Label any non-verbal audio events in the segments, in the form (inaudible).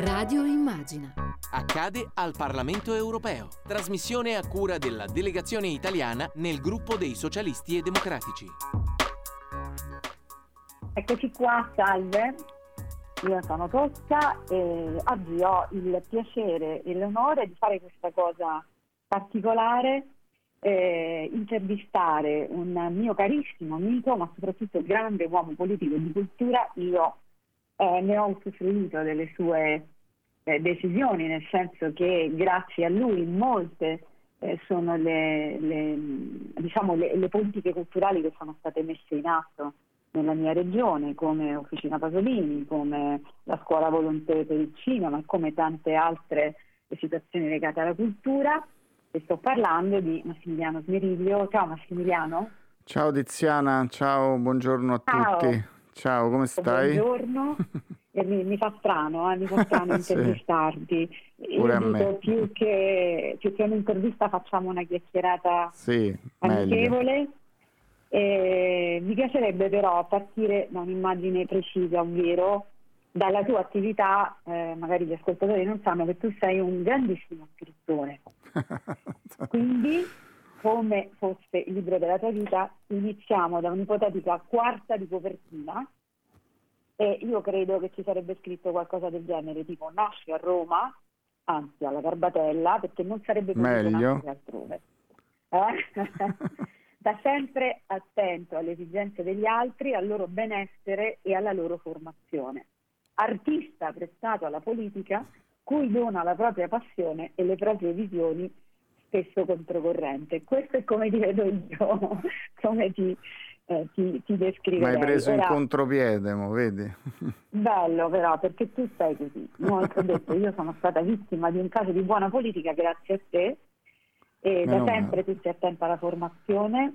Radio Immagina. Accade al Parlamento europeo. Trasmissione a cura della delegazione italiana nel gruppo dei socialisti e democratici. Eccoci qua, salve. Io sono Tosca e oggi ho il piacere e l'onore di fare questa cosa particolare, eh, intervistare un mio carissimo amico, ma soprattutto grande uomo politico di cultura. Io eh, ne ho usufruito delle sue eh, decisioni, nel senso che grazie a lui molte eh, sono le, le, diciamo, le, le politiche culturali che sono state messe in atto nella mia regione, come Officina Pasolini, come la Scuola Volontè per il Cinema e come tante altre situazioni legate alla cultura. E sto parlando di Massimiliano Smeriglio. Ciao Massimiliano. Ciao Tiziana, ciao, buongiorno a Ciao. tutti. Ciao, come stai? Buongiorno. (laughs) Mi, mi fa strano, eh, mi fa strano (laughs) Sì. intervistarti. Pure a Io me. dico più che, più che un'intervista facciamo una chiacchierata Sì, amichevole. E mi piacerebbe però partire da un'immagine precisa, ovvero dalla tua attività, eh, magari gli ascoltatori non sanno che tu sei un grandissimo scrittore, (laughs) quindi come fosse il libro della tua vita iniziamo da un'ipotetica quarta di copertina e io credo che ci sarebbe scritto qualcosa del genere, tipo nasce a Roma, anzi alla Garbatella, perché non sarebbe potuto nascere altrove. Eh? (laughs) da sempre attento alle esigenze degli altri, al loro benessere e alla loro formazione. Artista prestato alla politica, cui dona la propria passione e le proprie visioni, spesso controcorrente. Questo è come ti vedo io, (laughs) come ti, eh, ti, ti Mi descriverei. hai preso in Ora- contropiede, mo, vedi? (laughs) Bello però, perché tu sei così. Molto detto, io sono stata vittima di un caso di buona politica grazie a te e da Meno male. sempre tu sei attenta alla formazione,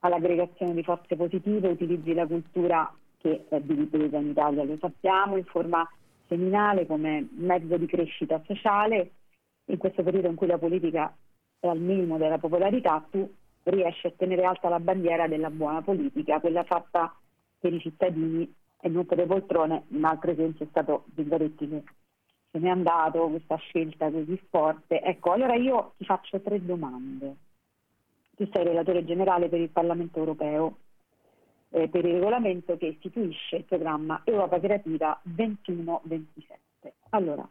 all'aggregazione di forze positive, utilizzi la cultura che è dividita in Italia, lo sappiamo, in forma seminale come mezzo di crescita sociale. In questo periodo in cui la politica è al minimo della popolarità, tu riesci a tenere alta la bandiera della buona politica, quella fatta per i cittadini e non per le poltrone. Un altro esempio è stato Zingaretti che se n'è andato, questa scelta così forte. Ecco, allora io ti faccio tre domande. Tu sei relatore generale per il Parlamento europeo, eh, per il regolamento che istituisce il programma Europa Creativa 21-27. Allora,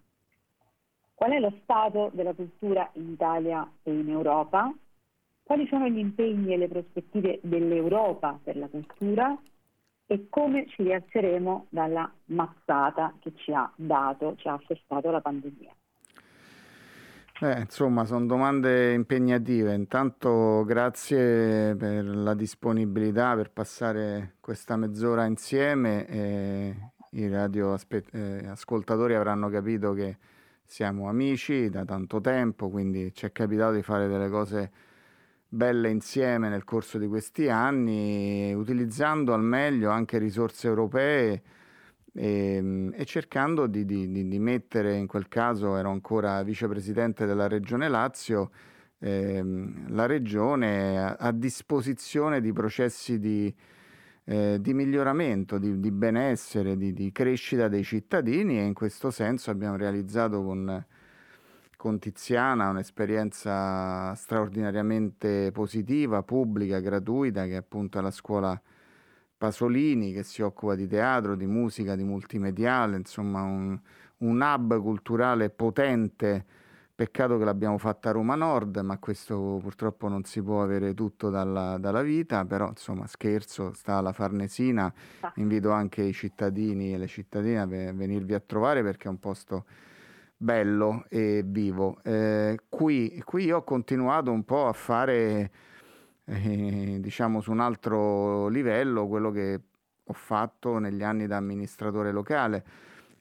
qual è lo stato della cultura in Italia e in Europa? Quali sono gli impegni e le prospettive dell'Europa per la cultura? E come ci rialzeremo dalla mazzata che ci ha dato, ci ha assestato la pandemia? Eh, insomma, sono domande impegnative. Intanto grazie per la disponibilità per passare questa mezz'ora insieme. I radioascoltatori avranno capito che siamo amici da tanto tempo, quindi ci è capitato di fare delle cose belle insieme nel corso di questi anni, utilizzando al meglio anche risorse europee e, e cercando di, di- di- di mettere, in quel caso ero ancora vicepresidente della Regione Lazio, ehm, la Regione a, a disposizione di processi di, eh, di miglioramento, di, di benessere, di, di crescita dei cittadini e in questo senso abbiamo realizzato con, con Tiziana un'esperienza straordinariamente positiva, pubblica, gratuita, che è appunto la scuola Pasolini, che si occupa di teatro, di musica, di multimediale, insomma un, un hub culturale potente. Peccato che l'abbiamo fatta a Roma Nord, ma questo purtroppo non si può avere tutto dalla, dalla vita, però insomma scherzo, sta alla Farnesina, invito anche i cittadini e le cittadine a ve- venirvi a trovare perché è un posto bello e vivo. Eh, qui, qui ho continuato un po' a fare, eh, diciamo, su un altro livello quello che ho fatto negli anni da amministratore locale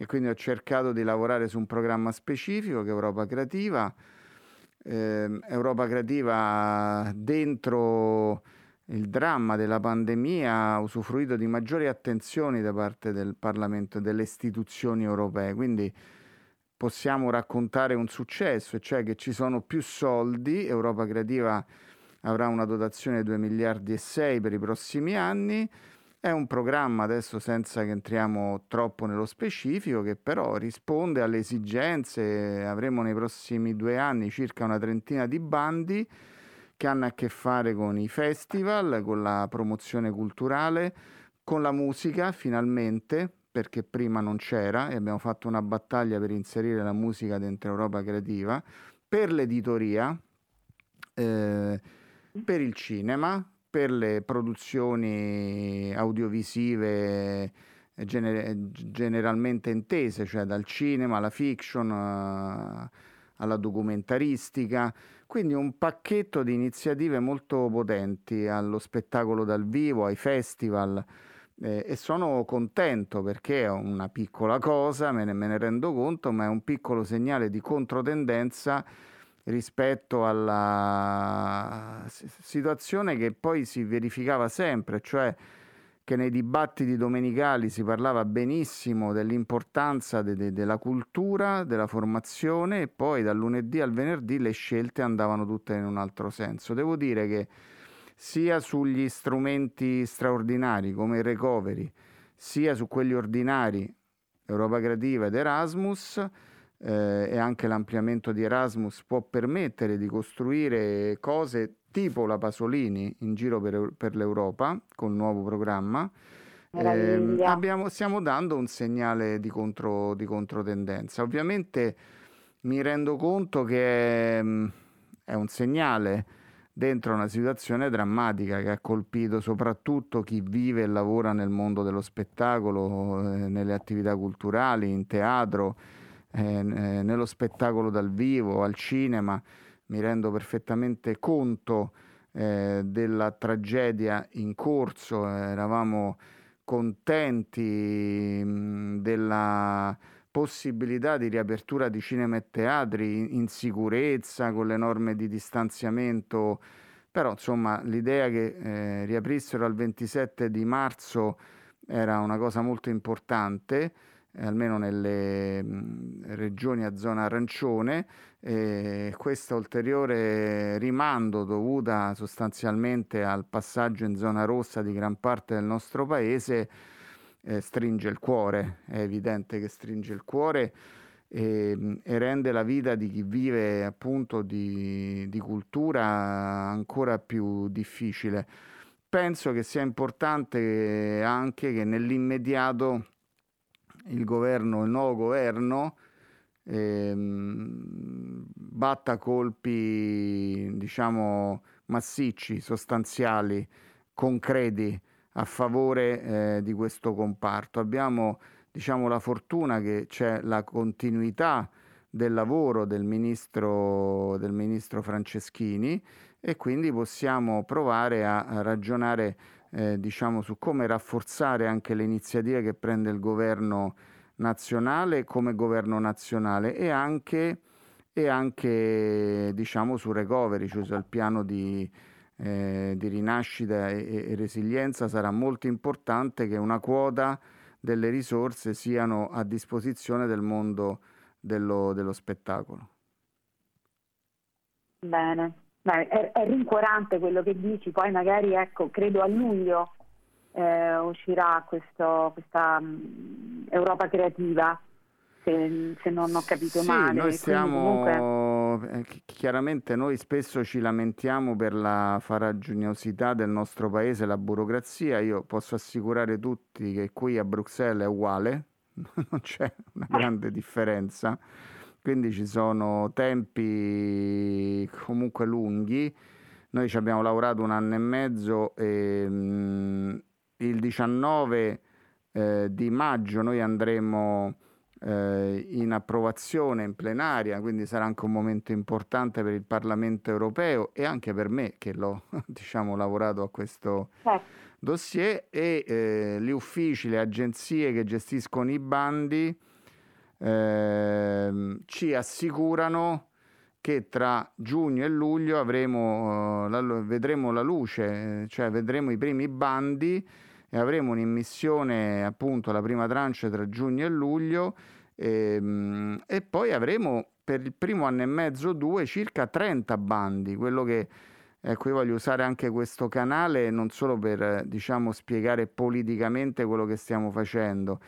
e quindi ho cercato di lavorare su un programma specifico che è Europa Creativa. Ehm, Europa Creativa dentro il dramma della pandemia ha usufruito di maggiori attenzioni da parte del Parlamento e delle istituzioni europee, quindi possiamo raccontare un successo, cioè che ci sono più soldi, Europa Creativa avrà una dotazione di 2 miliardi e 6 per i prossimi anni È un programma, adesso senza che entriamo troppo nello specifico, che però risponde alle esigenze. Avremo nei prossimi due anni circa una trentina di bandi che hanno a che fare con i festival, con la promozione culturale, con la musica finalmente, perché prima non c'era e abbiamo fatto una battaglia per inserire la musica dentro Europa Creativa, per l'editoria, eh, per il cinema, per le produzioni audiovisive gener- generalmente intese, cioè dal cinema alla fiction, alla documentaristica, quindi un pacchetto di iniziative molto potenti allo spettacolo dal vivo, ai festival eh, e sono contento perché è una piccola cosa, me ne, me ne rendo conto, ma è un piccolo segnale di controtendenza rispetto alla situazione che poi si verificava sempre, cioè che nei dibattiti domenicali si parlava benissimo dell'importanza de- de- della cultura, della formazione e poi dal lunedì al venerdì le scelte andavano tutte in un altro senso. Devo dire che sia sugli strumenti straordinari come il recovery, sia su quelli ordinari, Europa Creativa ed Erasmus, eh, e anche l'ampliamento di Erasmus può permettere di costruire cose tipo la Pasolini in giro per, per l'Europa con il nuovo programma. Eh, abbiamo, stiamo dando un segnale di, contro, di, controtendenza. Ovviamente mi rendo conto che è, mm, è un segnale dentro una situazione drammatica che ha colpito soprattutto chi vive e lavora nel mondo dello spettacolo, eh, nelle attività culturali, in teatro, eh, eh nello spettacolo dal vivo, al cinema mi rendo perfettamente conto eh, della tragedia in corso, eravamo contenti mh, della possibilità di riapertura di cinema e teatri in, in sicurezza, con le norme di distanziamento, però insomma l'idea che eh, riaprissero al 27 di marzo era una cosa molto importante eh, almeno nelle regioni a zona arancione, e questo ulteriore rimando dovuta sostanzialmente al passaggio in zona rossa di gran parte del nostro paese eh, stringe il cuore, è evidente che stringe il cuore e, e, rende la vita di chi vive appunto di, di cultura ancora più difficile. Penso che sia importante anche che nell'immediato il governo, il nuovo governo, ehm, batta colpi, diciamo, massicci, sostanziali, concreti a favore eh, di questo comparto. Abbiamo, diciamo, la fortuna che c'è la continuità del lavoro del ministro, del ministro Franceschini e quindi possiamo provare a, a ragionare eh, diciamo, su come rafforzare anche le iniziative che prende il governo nazionale come governo nazionale e anche, e anche diciamo, su recovery, cioè sul piano di, eh, di rinascita e, e, resilienza sarà molto importante che una quota delle risorse siano a disposizione del mondo dello, dello spettacolo. Bene. Beh, è, è, rincuorante quello che dici, poi magari ecco, credo a luglio eh, uscirà questo, questa um, Europa creativa, se, se, non ho capito sì, male. Noi stiamo, comunque... Eh, chiaramente noi spesso ci lamentiamo per la faragginosità del nostro paese, la burocrazia, io posso assicurare tutti che qui a Bruxelles è uguale, (laughs) non c'è una (laughs) grande differenza quindi ci sono tempi comunque lunghi. Noi ci abbiamo lavorato un anno e mezzo e mh, mm, il 19 eh, di maggio noi andremo eh, in approvazione in plenaria, quindi sarà anche un momento importante per il Parlamento europeo e anche per me che l'ho (laughs) diciamo, lavorato a questo certo. dossier e eh, gli uffici, le agenzie che gestiscono i bandi eh, ci assicurano che tra giugno e luglio avremo, uh, la, vedremo la luce, cioè vedremo i primi bandi e avremo un'immissione appunto la prima tranche tra giugno e luglio e, ehm, e poi avremo per il primo anno e mezzo, due, circa 30 bandi, quello che Ecco, io voglio usare anche questo canale non solo per, diciamo, spiegare politicamente quello che stiamo facendo,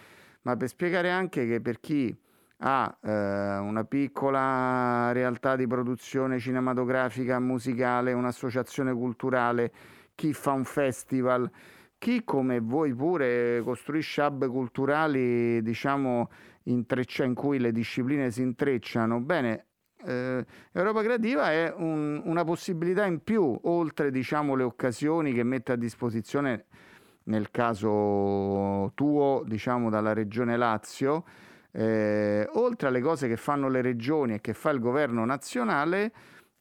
ma per spiegare anche che per chi ha eh, una piccola realtà di produzione cinematografica, musicale, un'associazione culturale, chi fa un festival, chi come voi pure costruisce hub culturali, diciamo, intreccia, in cui le discipline si intrecciano, bene, eh, Europa Creativa è un, una possibilità in più, oltre diciamo, le occasioni che mette a disposizione, nel caso tuo, diciamo, dalla Regione Lazio, eh, oltre alle cose che fanno le regioni e che fa il governo nazionale,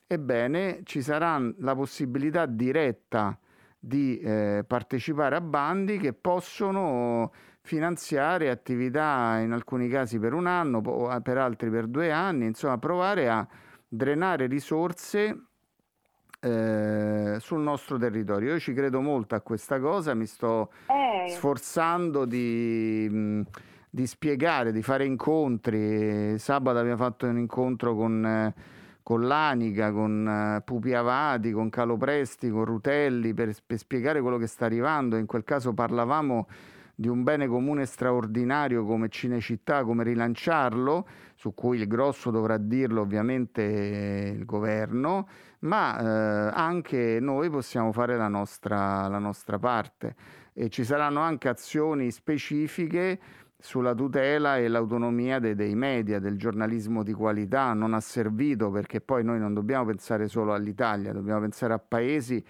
ebbene ci sarà la possibilità diretta di eh, partecipare a bandi che possono finanziare attività in alcuni casi per un anno, per altri per due anni, insomma provare a drenare risorse eh, sul nostro territorio. Io ci credo molto a questa cosa, mi sto eh. sforzando di, mh, di, spiegare, di fare incontri. Sabato abbiamo fatto un incontro con... Eh, con l'Anica, con uh, Pupi Avati, con Calopresti, con Rutelli per, per, spiegare quello che sta arrivando. In quel caso parlavamo di un bene comune straordinario come Cinecittà, come rilanciarlo, su cui il grosso dovrà dirlo ovviamente il governo, ma eh, anche noi possiamo fare la nostra, la nostra parte e ci saranno anche azioni specifiche sulla tutela e l'autonomia dei, dei, media, del giornalismo di qualità, non asservito, perché poi noi non dobbiamo pensare solo all'Italia, dobbiamo pensare a paesi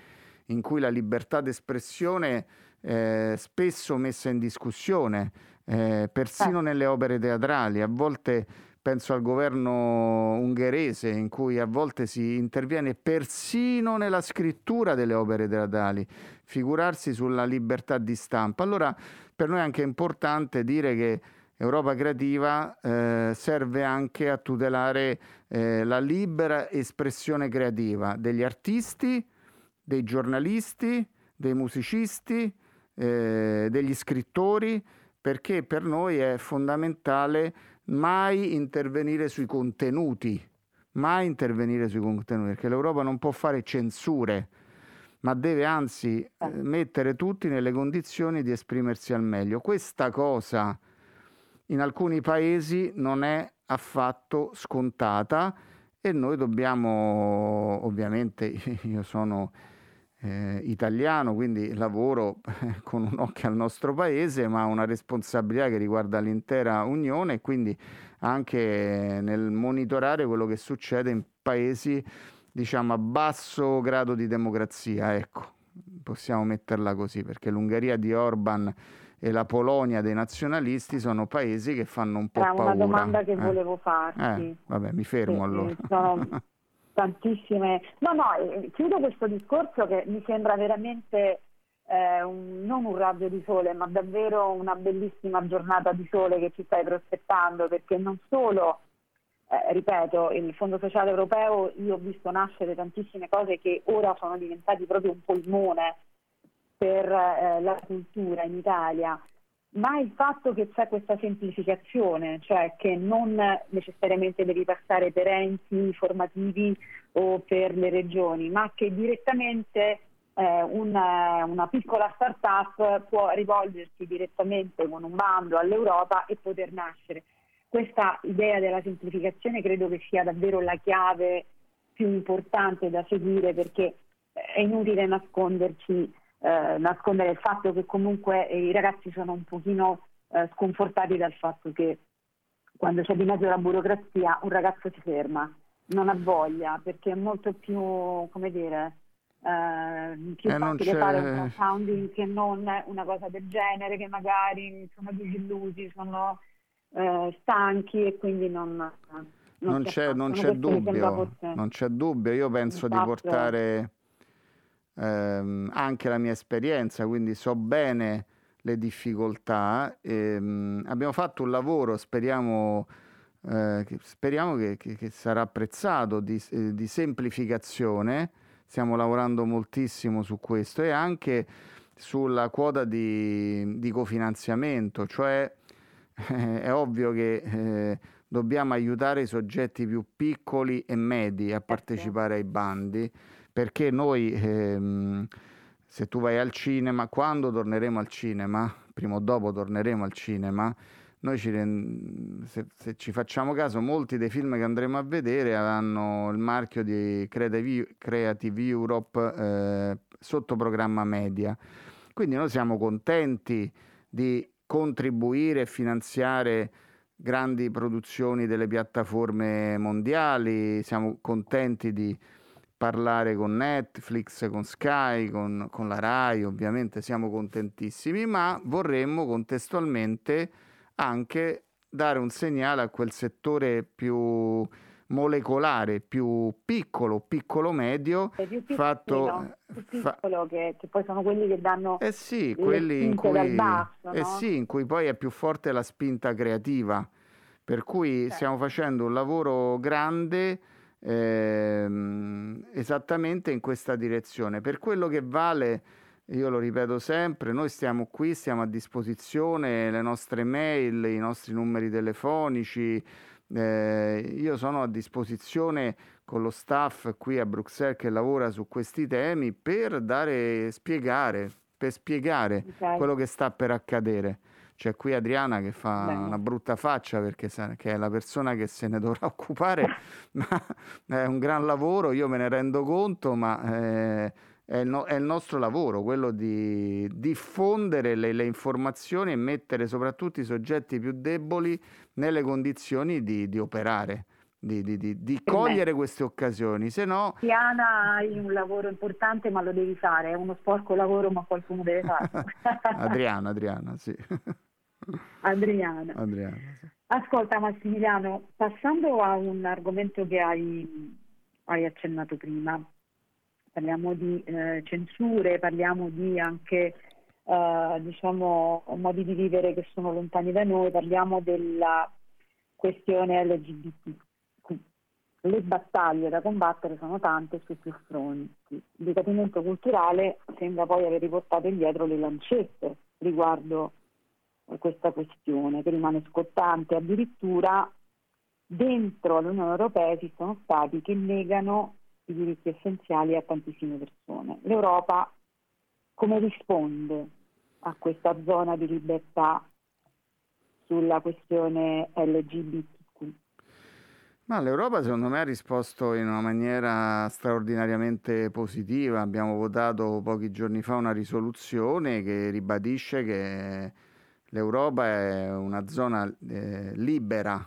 in cui la libertà d'espressione eh, spesso messa in discussione, eh, persino eh. nelle opere teatrali. A volte penso al governo ungherese in cui a volte si interviene persino nella scrittura delle opere teatrali, figurarsi sulla libertà di stampa. Allora per noi è anche importante dire che Europa Creativa eh, serve anche a tutelare eh, la libera espressione creativa degli artisti, dei giornalisti, dei musicisti, eh, degli scrittori, perché per noi è fondamentale mai intervenire sui contenuti, mai intervenire sui contenuti, perché l'Europa non può fare censure, ma deve anzi eh, mettere tutti nelle condizioni di esprimersi al meglio. Questa cosa in alcuni paesi non è affatto scontata e noi dobbiamo, ovviamente (laughs) io sono eh, italiano, quindi lavoro (laughs) con un occhio al nostro paese, ma una responsabilità che riguarda l'intera Unione e quindi anche nel monitorare quello che succede in paesi diciamo a basso grado di democrazia, ecco, possiamo metterla così, perché l'Ungheria di Orban e la Polonia dei nazionalisti sono paesi che fanno un po' Era paura. È una domanda che eh. volevo farti. Eh, vabbè, mi fermo sì, allora. Sono (laughs) tantissime... No, no, chiudo questo discorso che mi sembra veramente eh, un, non un raggio di sole, ma davvero una bellissima giornata di sole che ci stai prospettando, perché non solo, eh, ripeto, il Fondo Sociale Europeo, io ho visto nascere tantissime cose che ora sono diventati proprio un polmone per eh, la cultura in Italia ma il fatto che c'è questa semplificazione, cioè che non necessariamente devi passare per enti formativi o per le regioni, ma che direttamente eh, una, una, piccola start-up può rivolgersi direttamente con un bando all'Europa e poter nascere. Questa idea della semplificazione credo che sia davvero la chiave più importante da seguire perché è inutile nasconderci eh, nascondere il fatto che comunque i ragazzi sono un pochino eh, sconfortati dal fatto che quando c'è di mezzo la burocrazia un ragazzo si ferma, non ha voglia perché è molto più, come dire, eh, più eh, facile fare un crowdfunding che non una cosa del genere che magari sono disillusi, sono eh, stanchi e quindi non... Non, non c'è, non c'è dubbio, non c'è dubbio, io penso esatto. di portare ehm, anche la mia esperienza, quindi so bene le difficoltà. Ehm, abbiamo fatto un lavoro, speriamo, eh, che, speriamo che, che, che, sarà apprezzato, di, eh, di, semplificazione. Stiamo lavorando moltissimo su questo e anche sulla quota di, di cofinanziamento, cioè eh, è ovvio che eh, dobbiamo aiutare i soggetti più piccoli e medi a partecipare ai bandi perché noi, ehm, se tu vai al cinema, quando torneremo al cinema, prima o dopo torneremo al cinema, noi ci se, se, ci facciamo caso, molti dei film che andremo a vedere hanno il marchio di Creative Europe eh, sotto programma media. Quindi noi siamo contenti di contribuire e finanziare grandi produzioni delle piattaforme mondiali, siamo contenti di parlare con Netflix, con Sky, con, con la RAI, ovviamente siamo contentissimi, ma vorremmo contestualmente anche dare un segnale a quel settore più molecolare, più piccolo, piccolo-medio, più fatto... Più piccolo, che, che, poi sono quelli che danno eh sì, quelli in cui, basso, eh no? sì, in cui poi è più forte la spinta creativa. Per cui certo. stiamo facendo un lavoro grande ehm, esattamente in questa direzione. Per quello che vale io lo ripeto sempre, noi stiamo qui, stiamo a disposizione, le nostre mail, i nostri numeri telefonici, eh, io sono a disposizione con lo staff qui a Bruxelles che lavora su questi temi per dare, spiegare, per spiegare okay. quello che sta per accadere. C'è qui Adriana che fa Bene. una brutta faccia perché sa, che è la persona che se ne (laughs) dovrà occupare, (laughs) ma è un gran lavoro, io me ne rendo conto, ma... Eh, è il, no- è il, nostro lavoro, quello di diffondere le, le, informazioni e mettere soprattutto i soggetti più deboli nelle condizioni di, di operare, di, di, di cogliere queste occasioni, se no... Diana, hai un lavoro importante ma lo devi fare, è uno sporco lavoro ma qualcuno deve farlo. (laughs) Adriana, Adriana, sì. Adriana. Adriana. Ascolta Massimiliano, passando a un argomento che hai, hai accennato prima, parliamo di eh, censure, parliamo di anche eh, diciamo, modi di vivere che sono lontani da noi, parliamo della questione LGBT. Le battaglie da combattere sono tante su più fronti. Il decadimento culturale sembra poi aver riportato indietro le lancette riguardo questa questione che rimane scottante. Addirittura dentro l'Unione Europea esistono stati che negano i diritti essenziali a tantissime persone. L'Europa come risponde a questa zona di libertà sulla questione LGBTQ? Ma l'Europa secondo me ha risposto in una maniera straordinariamente positiva. Abbiamo votato pochi giorni fa una risoluzione che ribadisce che l'Europa è una zona eh, libera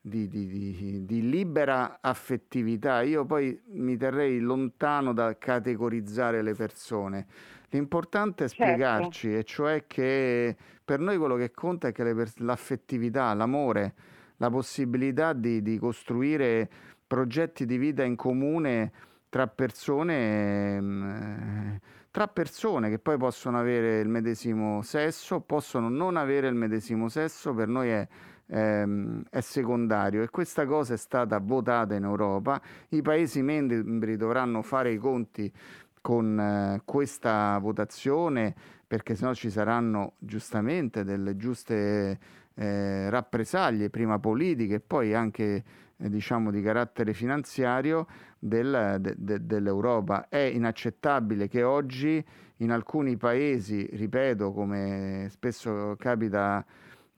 di, di, di, di, libera affettività. Io poi mi terrei lontano da categorizzare le persone. L'importante è certo. spiegarci, certo. e cioè che per noi quello che conta è che pers- l'affettività, l'amore, la possibilità di, costruire progetti di vita in comune tra persone, eh, tra persone che poi possono avere il medesimo sesso, possono non avere il medesimo sesso, per noi è ehm, è secondario e questa cosa è stata votata in Europa. I Paesi membri dovranno fare i conti con eh, questa votazione perché sennò ci saranno giustamente delle giuste eh, rappresaglie, prima politiche e poi anche diciamo di carattere finanziario del, de, de, dell'Europa. È inaccettabile che oggi in alcuni paesi, ripeto, come spesso capita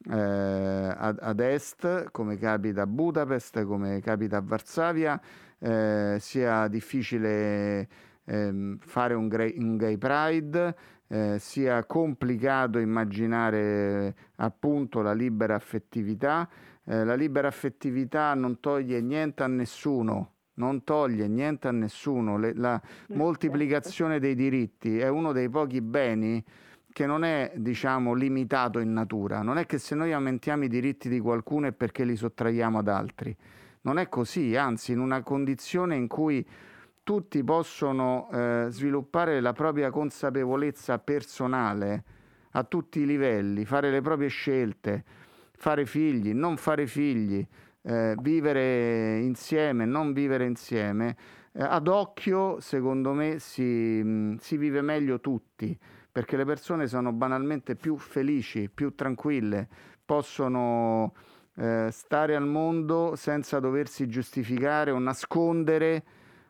eh, ad, ad, est, come capita a Budapest, come capita a Varsavia, eh, sia difficile eh, fare un, gay, un gay pride, eh, sia complicato immaginare appunto la libera affettività. Eh, la libera affettività non toglie niente a nessuno, non toglie niente a nessuno. Le, la moltiplicazione dei diritti è uno dei pochi beni che non è diciamo limitato in natura, non è che se noi aumentiamo i diritti di qualcuno è perché li sottraiamo ad altri, non è così, anzi in una condizione in cui tutti possono eh, sviluppare la propria consapevolezza personale a tutti i livelli, fare le proprie scelte, fare figli, non fare figli, eh, vivere insieme, non vivere insieme, eh, ad occhio secondo me si, mh, si vive meglio tutti perché le persone sono banalmente più felici, più tranquille, possono eh, stare al mondo senza doversi giustificare o nascondere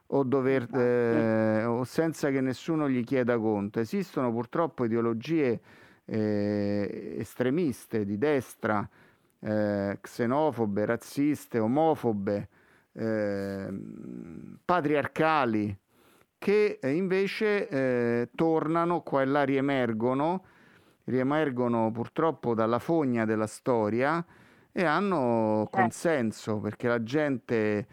o, dover, eh, o senza che nessuno gli chieda conto. Esistono purtroppo ideologie eh, estremiste di destra, eh, xenofobe, razziste, omofobe, eh, patriarcali, che invece eh, tornano qua e là, riemergono, riemergono purtroppo dalla fogna della storia e hanno eh. consenso perché la gente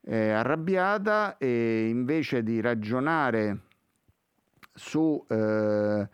è arrabbiata e invece di ragionare su eh,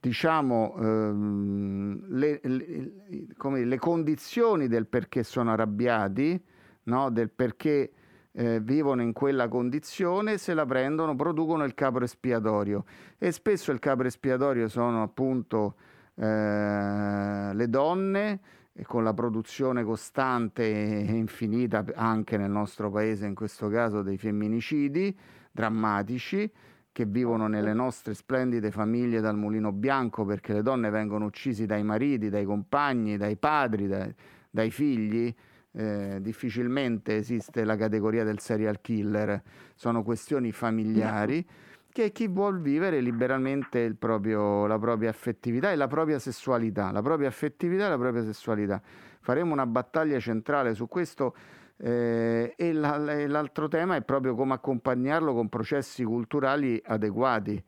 diciamo ehm, le, le, come, le, condizioni del perché sono arrabbiati, no? del perché eh, vivono in quella condizione, se la prendono, producono il capro espiatorio e spesso il capro espiatorio sono appunto eh, le donne e con la produzione costante e infinita anche nel nostro paese in questo caso dei femminicidi drammatici che vivono nelle nostre splendide famiglie dal mulino bianco perché le donne vengono uccise dai mariti, dai compagni, dai padri, dai, dai figli. Eh, difficilmente esiste la categoria del serial killer, sono questioni familiari che chi vuol vivere liberamente proprio, la propria affettività e la propria sessualità, la propria affettività e la propria sessualità. Faremo una battaglia centrale su questo eh, e, la, l'altro tema è proprio come accompagnarlo con processi culturali adeguati,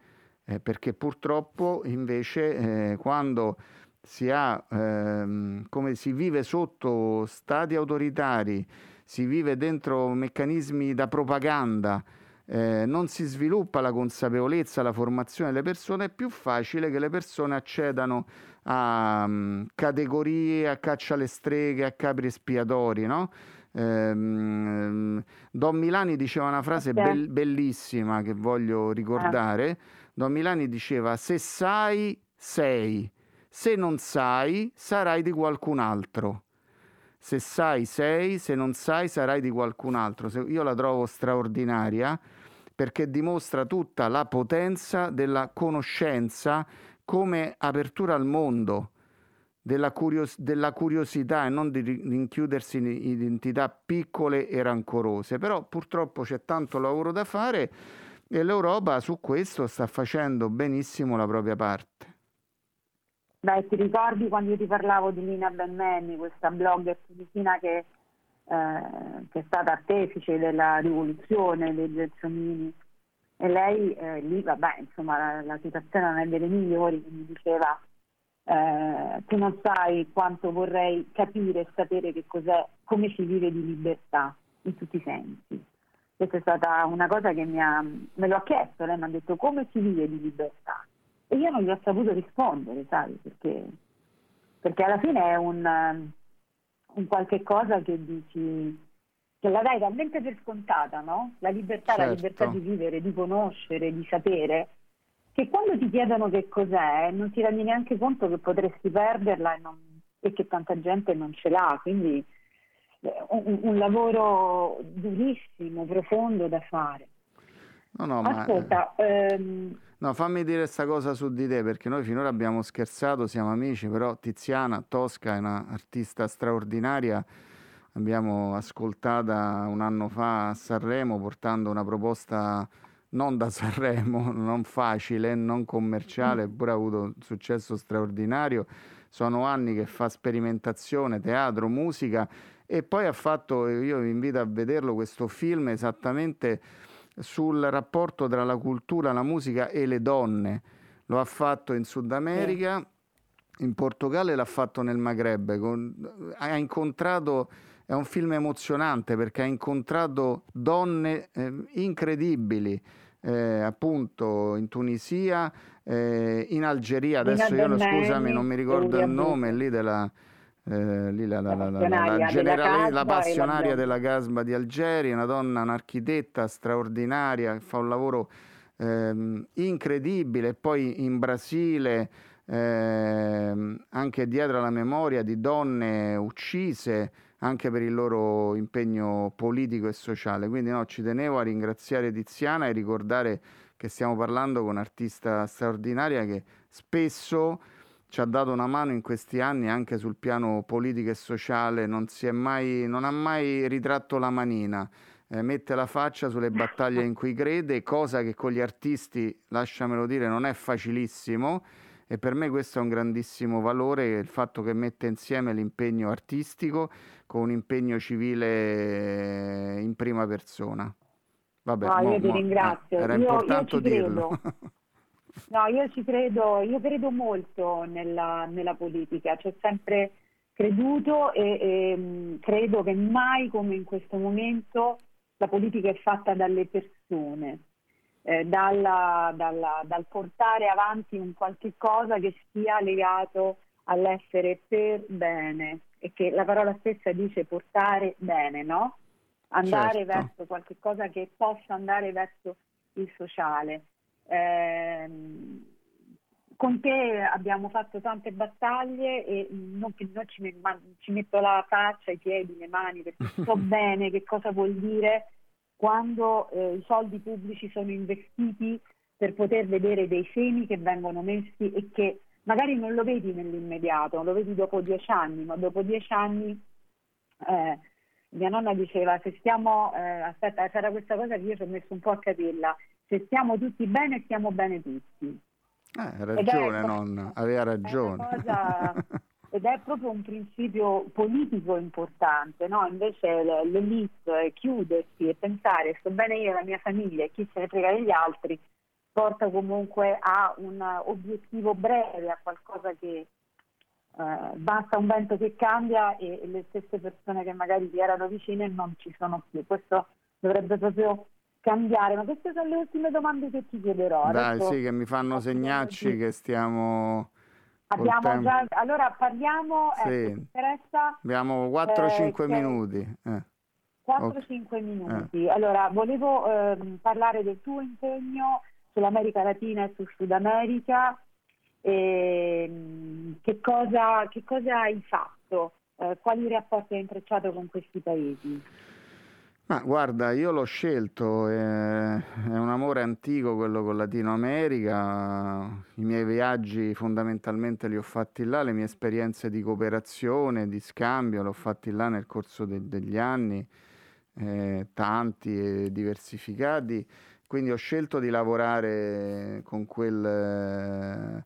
eh, perché purtroppo invece eh, quando si, ha, ehm, si vive sotto stati autoritari, si vive dentro meccanismi da propaganda, eh, non si sviluppa la consapevolezza, la formazione delle persone, è più facile che le persone accedano a um, categorie, a caccia alle streghe, a capri espiatori, no? Ehm, Don Milani diceva una frase be- bellissima che voglio ricordare. Don Milani diceva: Se sai, sei, se non sai, sarai di qualcun altro. Se sai, sei, se non sai, sarai di qualcun altro. Io la trovo straordinaria perché dimostra tutta la potenza della conoscenza come apertura al mondo della, curios- della curiosità e non di rinchiudersi in identità piccole e rancorose. Però purtroppo c'è tanto lavoro da fare e l'Europa su questo sta facendo benissimo la propria parte. Beh, ti ricordi quando io ti parlavo di Lina Benmeni, questa blogger tunisina che, eh, che, è stata artefice della rivoluzione dei Gelsomini? E lei eh, lì, vabbè, insomma, la, la situazione non è delle migliori, quindi diceva eh, tu non sai quanto vorrei capire e sapere che cos'è, come si vive di libertà in tutti i sensi. Questa è stata una cosa che ha, me lo ha chiesto, lei mi ha detto come si vive di libertà. E io non gli ho saputo rispondere, sai, perché, perché alla fine è un, un qualche cosa che dici, che la dai talmente per scontata, no? La libertà, certo. la libertà di vivere, di conoscere, di sapere, che quando ti chiedono che cos'è non ti rendi neanche conto che potresti perderla e, non, e che tanta gente non ce l'ha, quindi eh, un, un, lavoro durissimo, profondo da fare. No, no, Ascolta, ma... ehm... no, fammi dire questa cosa su di te, perché noi finora abbiamo scherzato, siamo amici, però Tiziana Tosca è un'artista straordinaria, abbiamo ascoltata un anno fa a Sanremo portando una proposta non da Sanremo, non facile, non commerciale, eppure ha avuto un successo straordinario. Sono anni che fa sperimentazione, teatro, musica e poi ha fatto, io vi invito a vederlo, questo film esattamente sul rapporto tra la cultura, la musica e le donne. Lo ha fatto in Sud America, in Portogallo e l'ha fatto nel Maghreb. Con, ha incontrato è un film emozionante perché ha incontrato donne eh, incredibili, eh, appunto in Tunisia, eh, in Algeria, adesso io scusami non mi ricordo il nome lì della... Eh, lì la, la, la, generale, la passionaria della Gasba di Algeri, una donna, un'architetta straordinaria che fa un lavoro eh, incredibile. Poi in Brasile, eh, anche dietro alla memoria di donne uccise anche per il loro impegno politico e sociale. Quindi no, ci tenevo a ringraziare Tiziana e ricordare che stiamo parlando con un'artista straordinaria che spesso ci ha dato una mano in questi anni anche sul piano politico e sociale, non, mai, non ha mai ritratto la manina. eh, mette la faccia sulle battaglie in cui crede, cosa che con gli artisti, lasciamelo dire, non è facilissimo e per me questo è un grandissimo valore, il fatto che mette insieme l'impegno artistico con un impegno civile in prima persona. Vabbè, no, mo, io ti mo, ringrazio. Era io, importante io dirlo. no, io ci credo, io credo molto nella, nella politica, ci ho sempre creduto e, e credo che mai come in questo momento la politica è fatta dalle persone. Eh, dalla, dalla, dal portare avanti un qualche cosa che sia legato all'essere per bene e che la parola stessa dice portare bene, no? andare certo. verso qualche cosa che possa andare verso il sociale. Eh, con te abbiamo fatto tante battaglie e non che non ci, ci, metto la faccia, i piedi, le mani perché so (laughs) bene che cosa vuol dire quando eh, i soldi pubblici sono investiti per poter vedere dei semi che vengono messi e che magari non lo vedi nell'immediato, lo vedi dopo dieci anni, ma dopo dieci anni eh, mia nonna diceva se stiamo, eh, aspetta, c'era questa cosa che io ci ho messo un po' a capirla, se stiamo tutti bene stiamo bene tutti. Eh, ha ragione è, nonna, aveva ragione. È cosa, (laughs) ed è proprio un principio politico importante, no? invece l'elite chiudersi e pensare sto bene io e la mia famiglia e chi se ne frega degli altri porta comunque a un obiettivo breve, a qualcosa che Uh, basta un vento che cambia e, e, le stesse persone che magari ti erano vicine non ci sono più. Questo dovrebbe proprio cambiare, ma queste sono le ultime domande che ti chiederò. Dai, Adesso, sì, che mi fanno segnarci che stiamo... Abbiamo già... Allora parliamo, sì. ecco, interessa... Abbiamo 4-5 eh, minuti. Eh. 4-5 okay. minuti. Eh. Allora, volevo ehm, parlare del tuo impegno sull'America Latina e sul Sud America e, ehm, che, cosa, che, cosa, hai fatto? Eh, quali rapporti hai intrecciato con questi paesi? Ma guarda, io l'ho scelto, è, è un amore antico quello con Latino America, i miei viaggi fondamentalmente li ho fatti là, le mie esperienze di cooperazione, di scambio, le ho fatti là nel corso de- degli anni, eh, tanti e diversificati, quindi ho scelto di lavorare con quel...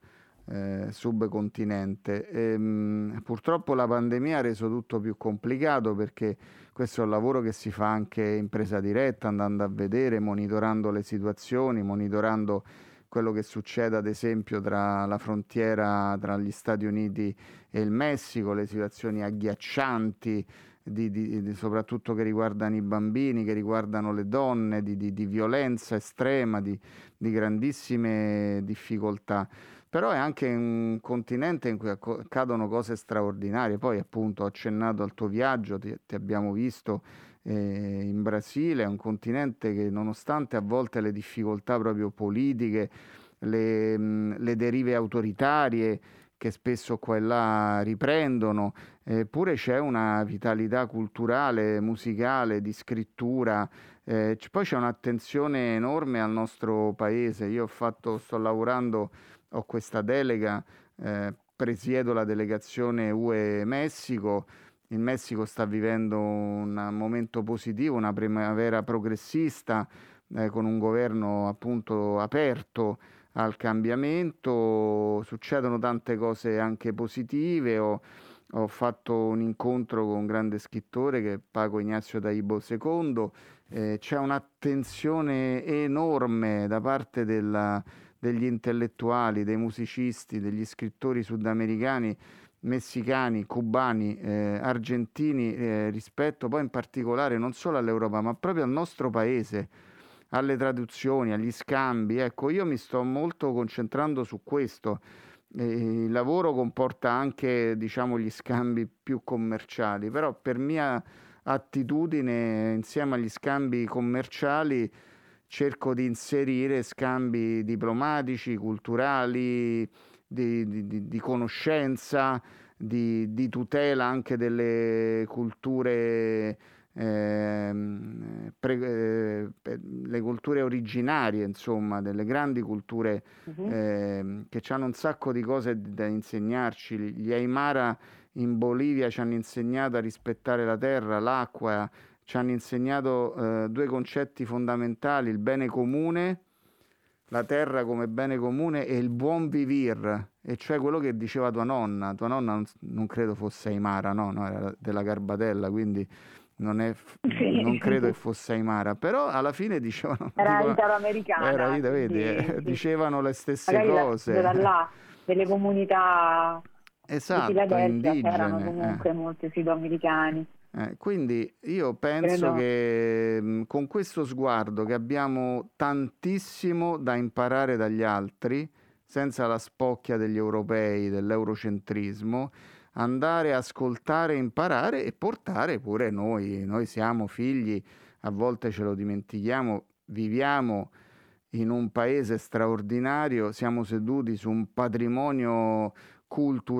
Eh, subcontinente. E, ehm, mh, purtroppo la pandemia ha reso tutto più complicato perché questo è un lavoro che si fa anche in presa diretta, andando a vedere, monitorando le situazioni, monitorando quello che succede ad esempio tra la frontiera tra gli Stati Uniti e il Messico, le situazioni agghiaccianti, di, di, soprattutto che riguardano i bambini, che riguardano le donne, di, di violenza estrema, di, grandissime difficoltà però è anche un continente in cui accadono cose straordinarie. Poi appunto ho accennato al tuo viaggio, ti, ti abbiamo visto eh, in Brasile, è un continente che nonostante a volte le difficoltà proprio politiche, le, mh, le derive autoritarie che spesso qua e là riprendono, eppure c'è una vitalità culturale, musicale, di scrittura, eh, poi c'è un'attenzione enorme al nostro paese. Io ho fatto, sto lavorando ho questa delega, eh, presiedo la delegazione UE Messico. Il Messico sta vivendo un momento positivo, una primavera progressista eh, con un governo appunto aperto al cambiamento, succedono tante cose anche positive. Ho, ho fatto un incontro con un grande scrittore che è Paco Ignazio Taibo II, eh, c'è un'attenzione enorme da parte della, degli intellettuali, dei musicisti, degli scrittori sudamericani, messicani, cubani, eh, argentini eh, rispetto poi in particolare non solo all'Europa ma proprio al nostro paese, alle traduzioni, agli scambi. Ecco, io mi sto molto concentrando su questo. il lavoro comporta anche diciamo, gli scambi più commerciali, però per mia attitudine insieme agli scambi commerciali cerco di inserire scambi diplomatici, culturali, di, di, di conoscenza, di, di, tutela anche delle culture, eh, pre, eh, le culture originarie, insomma, delle grandi culture uh-huh. eh, che hanno un sacco di cose da insegnarci. Gli Aymara in Bolivia ci hanno insegnato a rispettare la terra, l'acqua, ci hanno insegnato eh, due concetti fondamentali, il bene comune, la terra come bene comune e il buon vivir, e cioè quello che diceva tua nonna. Tua nonna non, non credo fosse Aymara, no, no, era della Garbatella, quindi non, è, sì. non (laughs) credo che fosse Aymara, però alla fine dicevano... Era dico, italo-americana. Era, vedi, sì, eh, sì. dicevano le stesse Magari cose. Da là, delle comunità esatto, di indigene, erano comunque eh. molti sidoamericani. Eh, quindi io penso Credo. che mh, con questo sguardo che abbiamo tantissimo da imparare dagli altri, senza la spocchia degli europei, dell'eurocentrismo, andare a ascoltare, imparare e portare pure noi. Noi siamo figli, a volte ce lo dimentichiamo, viviamo in un paese straordinario, siamo seduti su un patrimonio culturale,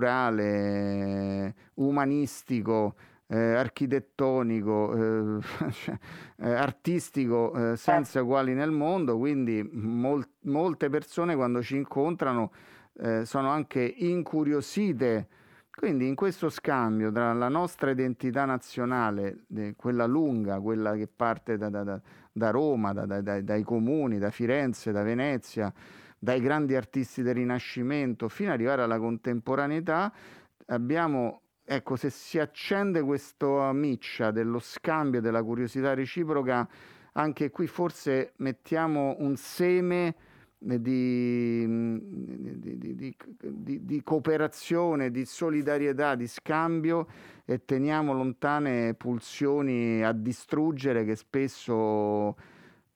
umanistico, eh, architettonico, eh, (laughs) cioè, eh, artistico senza uguali nel mondo, quindi mol- molte persone quando ci incontrano eh, sono anche incuriosite. Quindi in questo scambio tra la nostra identità nazionale, quella lunga, quella che parte da, da, da Roma, da, dai comuni, da Firenze, da Venezia, dai grandi artisti del Rinascimento, fino ad arrivare alla contemporaneità, abbiamo ecco, se si accende questa miccia dello scambio, della curiosità reciproca, anche qui forse mettiamo un seme di, di, di, di, cooperazione, di solidarietà, di scambio e teniamo lontane pulsioni a distruggere che spesso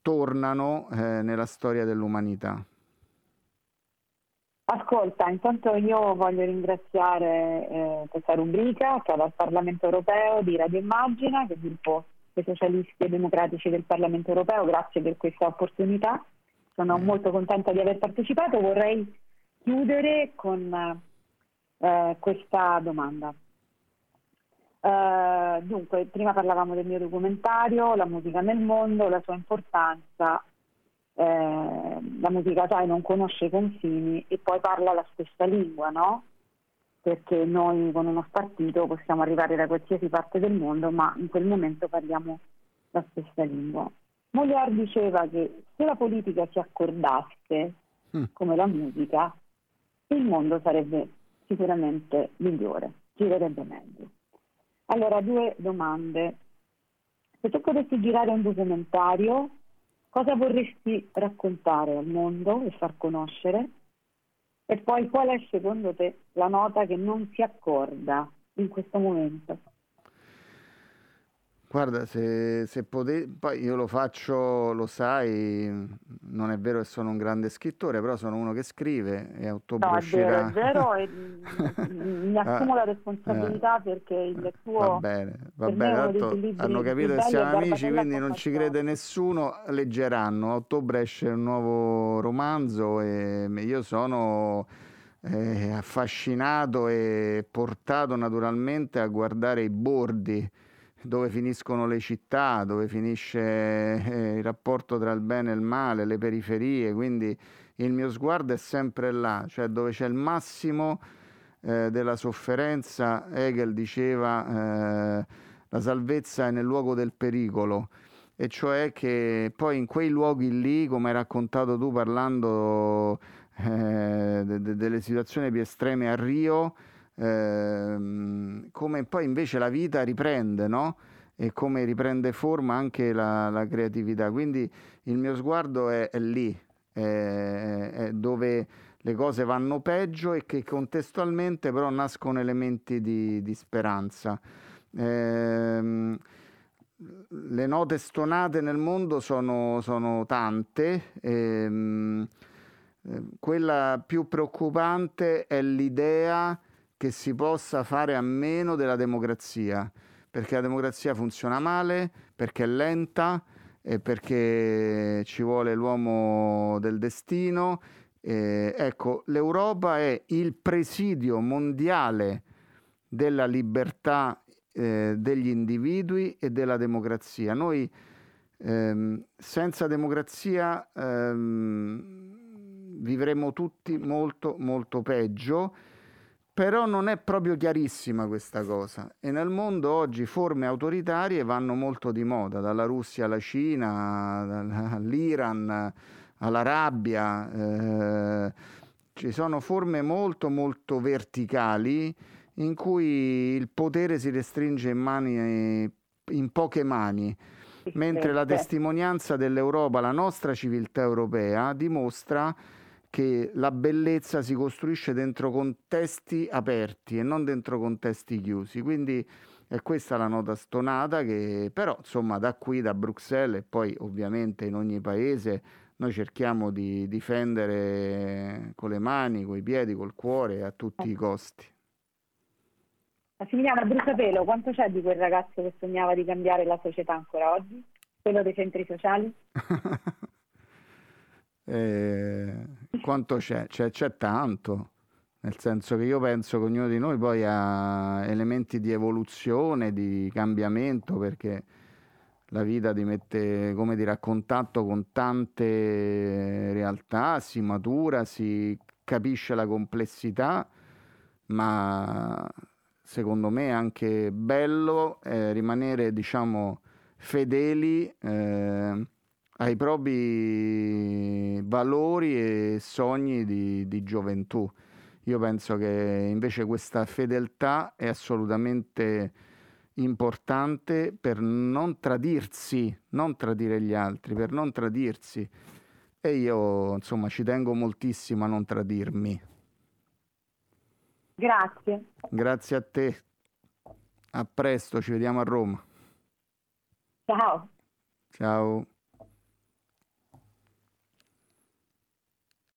tornano eh, nella storia dell'umanità. Ascolta, intanto io voglio ringraziare eh, questa rubrica che è dal Parlamento Europeo di Radio Immagina, che è il gruppo dei socialisti e democratici del Parlamento Europeo, grazie per questa opportunità. Sono mm. molto contenta di aver partecipato. Vorrei chiudere con eh, questa domanda. Uh, dunque, prima parlavamo del mio documentario, la musica nel mondo, la sua importanza eh, la musica sai non conosce i confini e poi parla la stessa lingua, no? Perché noi con uno spartito possiamo arrivare da qualsiasi parte del mondo, ma in quel momento parliamo la stessa lingua. Molière diceva che se la politica si accordasse mm. come la musica, il mondo sarebbe sicuramente migliore, girerebbe meglio. Allora, due domande. Se tu potessi girare un documentario Cosa vorresti raccontare al mondo e far conoscere? E poi qual è secondo te la nota che non si accorda in questo momento? Guarda, se, se potevi, poi io lo faccio, lo sai, non è vero che sono un grande scrittore, però sono uno che scrive e a ottobre no, uscirà... è vero, è vero e (laughs) mi assumo la responsabilità eh, perché il tuo... Va bene, va bene, tanto hanno capito che siamo amici, quindi non ci crede nessuno, leggeranno. A ottobre esce un nuovo romanzo e io sono... Eh, affascinato e portato naturalmente a guardare i bordi dove finiscono le città, dove finisce eh, il rapporto tra il bene e il male, le periferie, quindi il mio sguardo è sempre là, cioè dove c'è il massimo eh, della sofferenza, Hegel diceva eh, la salvezza è nel luogo del pericolo, e cioè che poi in quei luoghi lì, come hai raccontato tu parlando eh, de- de- delle situazioni più estreme a Rio, Ehm, come poi invece la vita riprende, no? E come riprende forma anche la, la creatività. Quindi il mio sguardo è, è lì, è, è dove le cose vanno peggio e che contestualmente però nascono elementi di, di speranza. Ehm, le note stonate nel mondo sono, sono tante. Ehm, eh, quella più preoccupante è l'idea che si possa fare a meno della democrazia, perché la democrazia funziona male, perché è lenta e perché ci vuole l'uomo del destino. Eh, ecco, l'Europa è il presidio mondiale della libertà eh, degli individui e della democrazia. Noi ehm, senza democrazia ehm, vivremo tutti molto molto peggio però non è proprio chiarissima questa cosa. E nel mondo oggi forme autoritarie vanno molto di moda, dalla Russia alla Cina, all'Iran, all'Arabia, eh, ci sono forme molto molto verticali in cui il potere si restringe in, mani, in poche mani, mentre la testimonianza dell'Europa, la nostra civiltà europea, dimostra che la bellezza si costruisce dentro contesti aperti e non dentro contesti chiusi. Quindi è questa la nota stonata che però insomma da qui, da Bruxelles e poi ovviamente in ogni paese noi cerchiamo di difendere con le mani, con i piedi, col cuore a tutti i costi. Massimiliano, a bruciapelo, quanto c'è di quel ragazzo che sognava di cambiare la società ancora oggi? Quello dei centri sociali? (laughs) eh, quanto c'è? c'è? C'è tanto, nel senso che io penso che ognuno di noi poi ha elementi di evoluzione, di cambiamento, perché la vita ti mette, come dire, a contatto con tante realtà, si matura, si capisce la complessità, ma secondo me è anche bello eh, rimanere, diciamo, fedeli eh, ai propri valori e sogni di, di gioventù. Io penso che invece questa fedeltà è assolutamente importante per non tradirsi, non tradire gli altri, per non tradirsi. E io, insomma, ci tengo moltissimo a non tradirmi. Grazie. Grazie a te. A presto, ci vediamo a Roma. Ciao. Ciao.